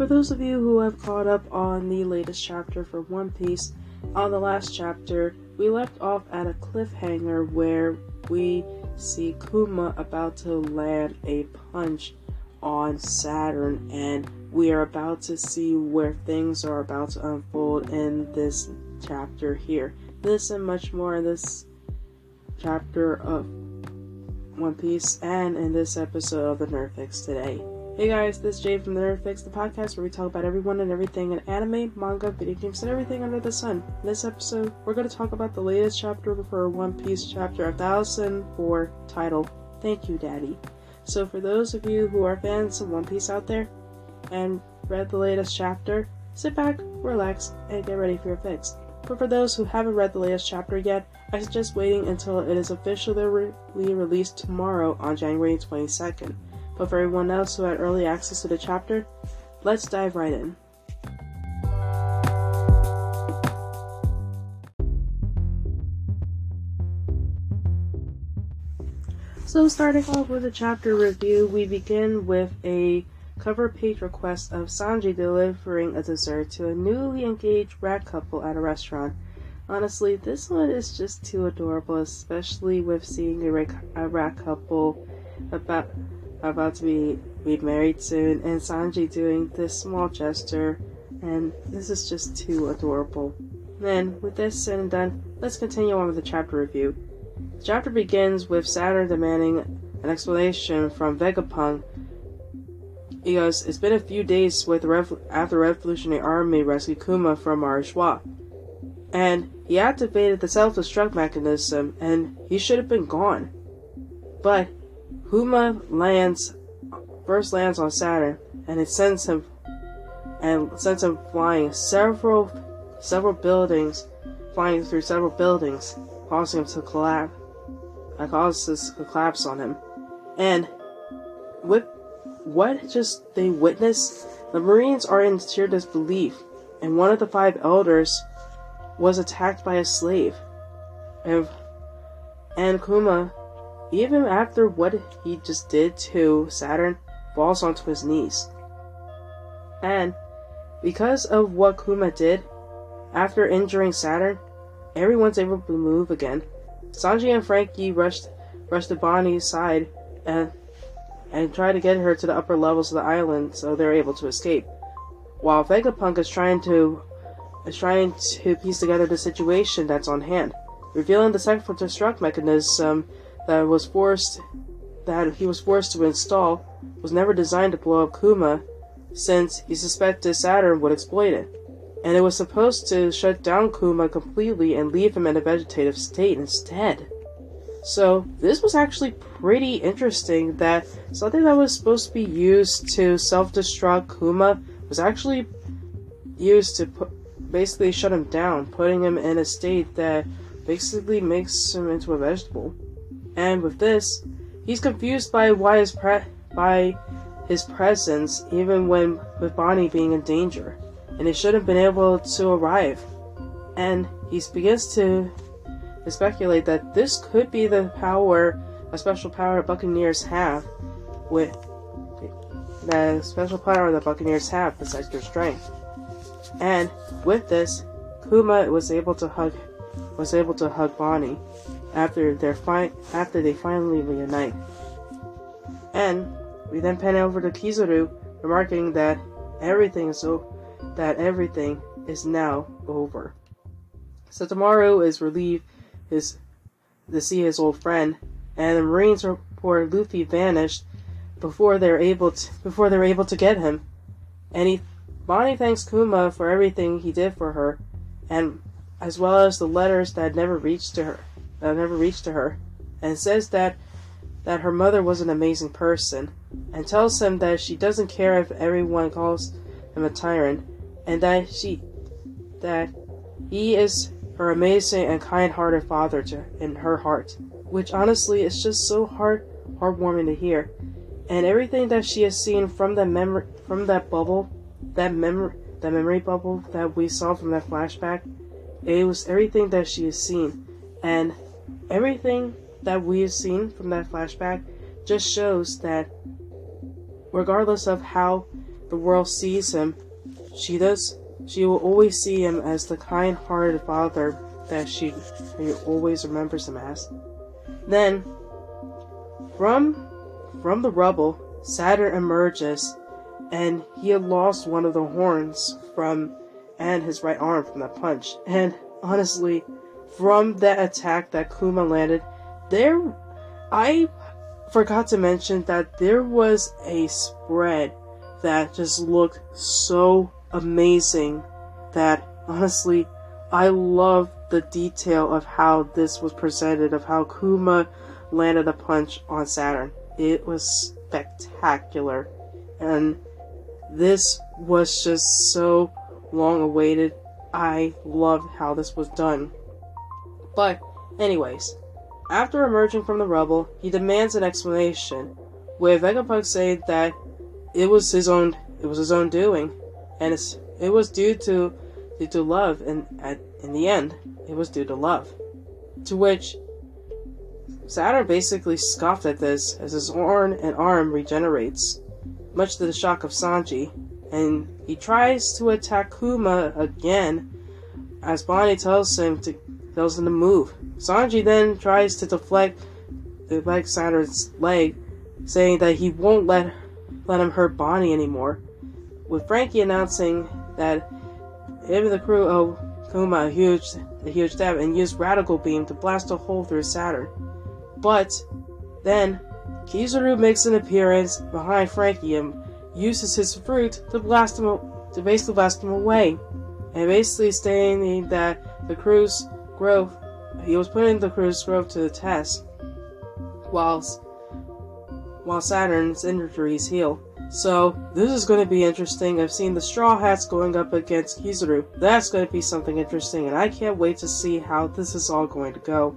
For those of you who have caught up on the latest chapter for One Piece, on the last chapter, we left off at a cliffhanger where we see Kuma about to land a punch on Saturn, and we are about to see where things are about to unfold in this chapter here. This and much more in this chapter of One Piece and in this episode of the Nerd Fix today. Hey guys, this is Jade from the Nerd Fix, the podcast where we talk about everyone and everything in anime, manga, video games, and everything under the sun. In this episode, we're going to talk about the latest chapter for One Piece, chapter 1004, title Thank You, Daddy. So, for those of you who are fans of One Piece out there and read the latest chapter, sit back, relax, and get ready for your fix. But for those who haven't read the latest chapter yet, I suggest waiting until it is officially re- released tomorrow on January 22nd. But for everyone else who had early access to the chapter, let's dive right in. So, starting off with a chapter review, we begin with a cover page request of Sanji delivering a dessert to a newly engaged rat couple at a restaurant. Honestly, this one is just too adorable, especially with seeing a, a rat couple about about to be, be married soon, and Sanji doing this small gesture, and this is just too adorable. Then, with this said and done, let's continue on with the chapter review. The chapter begins with Saturn demanding an explanation from Vegapunk. He goes, It's been a few days with Rev- after the Revolutionary Army rescued Kuma from Arashwa. And he activated the self destruct mechanism, and he should have been gone. But Kuma lands first lands on Saturn, and it sends him and sends him flying several several buildings, flying through several buildings, causing him to collapse. That causes a collapse on him, and with what just they witness, the Marines are in sheer disbelief, and one of the five elders was attacked by a slave, and and Kuma even after what he just did to Saturn, falls onto his knees. And because of what Kuma did, after injuring Saturn, everyone's able to move again. Sanji and Franky rushed rushed to Bonnie's side and and try to get her to the upper levels of the island so they're able to escape. While Vegapunk is trying to is trying to piece together the situation that's on hand, revealing the self-destruct mechanism that was forced that he was forced to install was never designed to blow up Kuma since he suspected Saturn would exploit it. And it was supposed to shut down Kuma completely and leave him in a vegetative state instead. So, this was actually pretty interesting that something that was supposed to be used to self destruct Kuma was actually used to put, basically shut him down, putting him in a state that basically makes him into a vegetable. And with this, he's confused by why his by his presence, even when with Bonnie being in danger, and he should have been able to arrive. And he begins to speculate that this could be the power, a special power Buccaneers have, with the special power that Buccaneers have besides their strength. And with this, Kuma was able to hug was able to hug Bonnie after their fi- after they finally reunite. And we then pan over to Kizaru, remarking that everything is so that everything is now over. Sentomaru is relieved his to see his old friend, and the Marines report Luffy vanished before they're able before they're able to get him. And he Bonnie thanks Kuma for everything he did for her, and as well as the letters that never reached to her that never reached to her, and says that that her mother was an amazing person, and tells him that she doesn't care if everyone calls him a tyrant, and that she that he is her amazing and kind-hearted father to, in her heart, which honestly is just so heart heartwarming to hear. And everything that she has seen from that memory from that bubble, that memory that memory bubble that we saw from that flashback, it was everything that she has seen. And everything that we have seen from that flashback just shows that regardless of how the world sees him, she does she will always see him as the kind-hearted father that she, she always remembers him as. Then, from from the rubble, Saturn emerges, and he had lost one of the horns from and his right arm from that punch. And honestly, from that attack that Kuma landed, there I forgot to mention that there was a spread that just looked so amazing that honestly I love the detail of how this was presented, of how Kuma landed a punch on Saturn. It was spectacular. And this was just so long awaited. I loved how this was done. But, anyways, after emerging from the rubble, he demands an explanation, with Vegapunk saying that it was his own it was his own doing, and it was due to due to love, and at in the end, it was due to love. To which Saturn basically scoffed at this as his horn and arm regenerates, much to the shock of Sanji, and he tries to attack Kuma again as Bonnie tells him to tells him to move. Sanji then tries to deflect deflect Saturn's leg, saying that he won't let let him hurt Bonnie anymore. With Franky announcing that him and the crew owe Kuma a huge a huge debt and use Radical Beam to blast a hole through Saturn. But then Kizaru makes an appearance behind Franky and uses his fruit to blast him to basically blast him away. And basically stating that the crew's growth he was putting the crew's growth to the test whilst while Saturn's injuries heal. So, this is going to be interesting. I've seen the Straw Hats going up against Kizaru. That's going to be something interesting, and I can't wait to see how this is all going to go.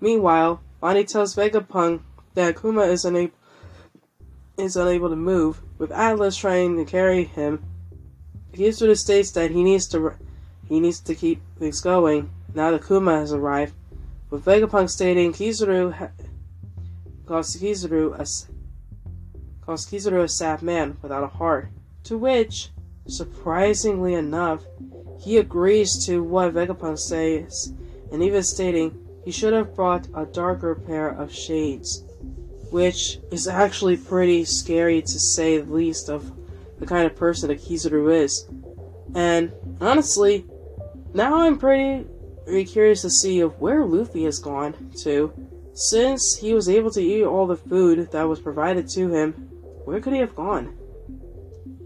Meanwhile, Bonnie tells Vegapunk that Kuma is unable is unable to move, with Atlas trying to carry him. Kizaru states that he needs to he needs to keep things going now that Kuma has arrived, with Vegapunk stating Kizaru ha- calls Kizaru a calls a sad man without a heart. To which, surprisingly enough, he agrees to what Vegapunk says, and even stating he should have brought a darker pair of shades which is actually pretty scary to say the least of the kind of person that Kizaru is. And honestly, now I'm pretty, curious to see of where Luffy has gone to. Since he was able to eat all the food that was provided to him, where could he have gone?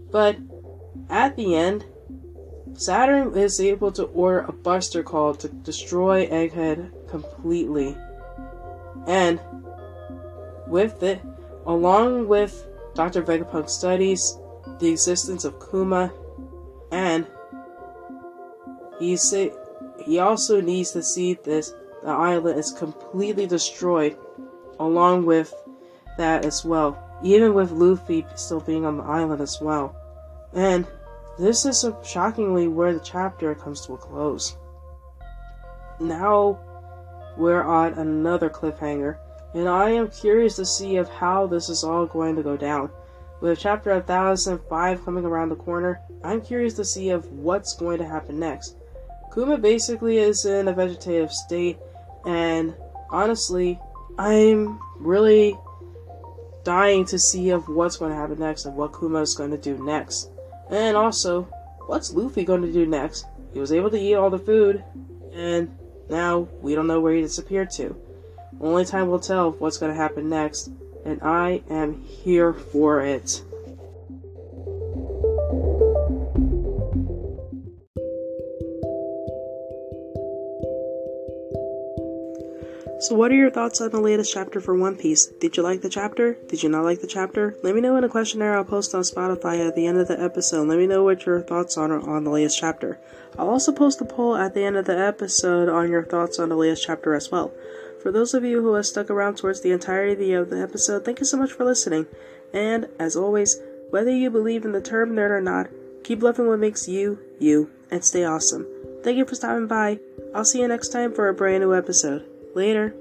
But at the end, Saturn is able to order a Buster Call to destroy Egghead completely. And with it, along with Dr. Vegapunk studies the existence of Kuma, and he say he also needs to see this the island is completely destroyed, along with that as well. Even with Luffy still being on the island as well, and this is shockingly where the chapter comes to a close. Now we're on another cliffhanger and I am curious to see of how this is all going to go down. With chapter 1005 coming around the corner, I'm curious to see of what's going to happen next. Kuma basically is in a vegetative state, and honestly, I'm really dying to see of what's going to happen next and what Kuma is going to do next. And also, what's Luffy going to do next? He was able to eat all the food, and now we don't know where he disappeared to. Only time will tell what's going to happen next, and I am here for it. So, what are your thoughts on the latest chapter for One Piece? Did you like the chapter? Did you not like the chapter? Let me know in a questionnaire I'll post on Spotify at the end of the episode. Let me know what your thoughts are on the latest chapter. I'll also post a poll at the end of the episode on your thoughts on the latest chapter as well. For those of you who have stuck around towards the entirety of the episode, thank you so much for listening. And, as always, whether you believe in the term nerd or not, keep loving what makes you, you, and stay awesome. Thank you for stopping by. I'll see you next time for a brand new episode. Later.